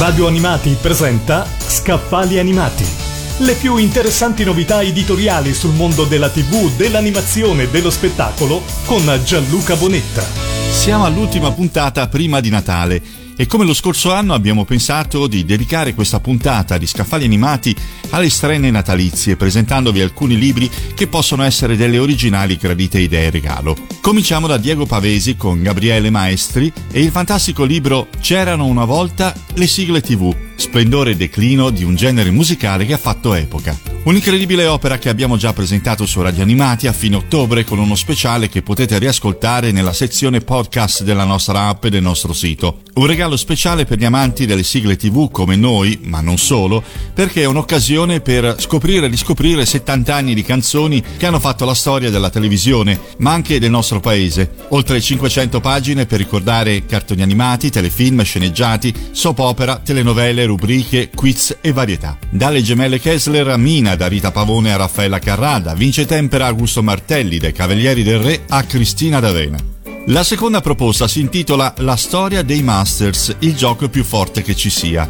Radio Animati presenta Scaffali Animati. Le più interessanti novità editoriali sul mondo della TV, dell'animazione e dello spettacolo con Gianluca Bonetta. Siamo all'ultima puntata prima di Natale e come lo scorso anno abbiamo pensato di dedicare questa puntata di Scaffali Animati alle strenne natalizie, presentandovi alcuni libri che possono essere delle originali gradite idee regalo. Cominciamo da Diego Pavesi con Gabriele Maestri e il fantastico libro C'erano una volta le sigle TV, splendore e declino di un genere musicale che ha fatto epoca. Un'incredibile opera che abbiamo già presentato su Radio Animati a fine ottobre con uno speciale che potete riascoltare nella sezione podcast della nostra app e del nostro sito. Un regalo speciale per gli amanti delle sigle TV come noi, ma non solo, perché è un'occasione per scoprire e riscoprire 70 anni di canzoni che hanno fatto la storia della televisione, ma anche del nostro paese. Oltre 500 pagine per ricordare cartoni animati, telefilm, sceneggiati, soap opera, telenovele, rubriche, quiz e varietà. Dalle gemelle Kessler a Mina Marina, da Rita Pavone a Raffaella Carrada, Vince Tempera a Augusto Martelli, dai Cavalieri del Re a Cristina D'Avena. La seconda proposta si intitola La storia dei Masters, il gioco più forte che ci sia.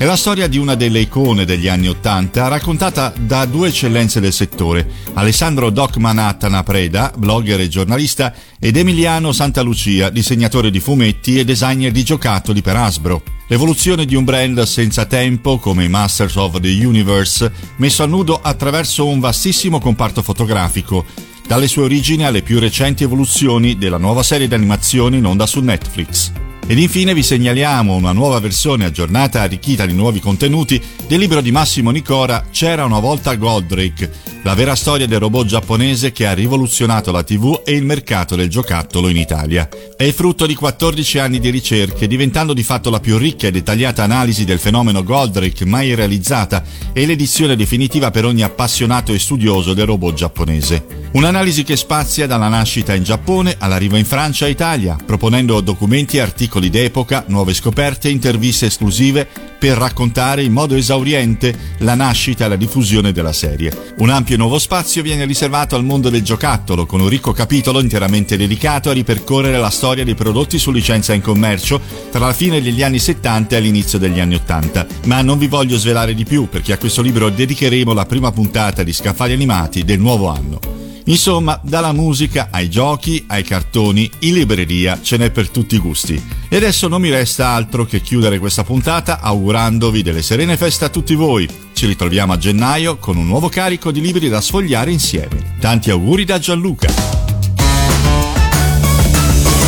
È la storia di una delle icone degli anni Ottanta, raccontata da due eccellenze del settore, Alessandro Doc Manhattan a Preda, blogger e giornalista, ed Emiliano Santalucia, disegnatore di fumetti e designer di giocattoli per Hasbro. L'evoluzione di un brand senza tempo come Masters of the Universe, messo a nudo attraverso un vastissimo comparto fotografico, dalle sue origini alle più recenti evoluzioni della nuova serie di animazioni in onda su Netflix. Ed infine vi segnaliamo una nuova versione aggiornata arricchita di nuovi contenuti del libro di Massimo Nicora C'era una volta Goldrake, la vera storia del robot giapponese che ha rivoluzionato la TV e il mercato del giocattolo in Italia. È il frutto di 14 anni di ricerche, diventando di fatto la più ricca e dettagliata analisi del fenomeno Goldrake mai realizzata e l'edizione definitiva per ogni appassionato e studioso del robot giapponese. Un'analisi che spazia dalla nascita in Giappone all'arrivo in Francia e Italia, proponendo documenti e articoli d'epoca, nuove scoperte interviste esclusive per raccontare in modo esauriente la nascita e la diffusione della serie. Un ampio nuovo spazio viene riservato al mondo del giocattolo, con un ricco capitolo interamente dedicato a ripercorrere la storia dei prodotti su licenza in commercio tra la fine degli anni 70 e l'inizio degli anni 80. Ma non vi voglio svelare di più perché a questo libro dedicheremo la prima puntata di Scaffali Animati del nuovo anno. Insomma, dalla musica ai giochi, ai cartoni, in libreria ce n'è per tutti i gusti. E adesso non mi resta altro che chiudere questa puntata augurandovi delle serene feste a tutti voi. Ci ritroviamo a gennaio con un nuovo carico di libri da sfogliare insieme. Tanti auguri da Gianluca.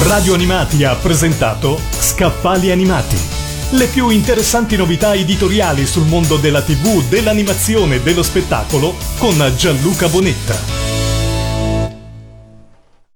Radio Animati ha presentato Scaffali Animati. Le più interessanti novità editoriali sul mondo della TV, dell'animazione e dello spettacolo con Gianluca Bonetta.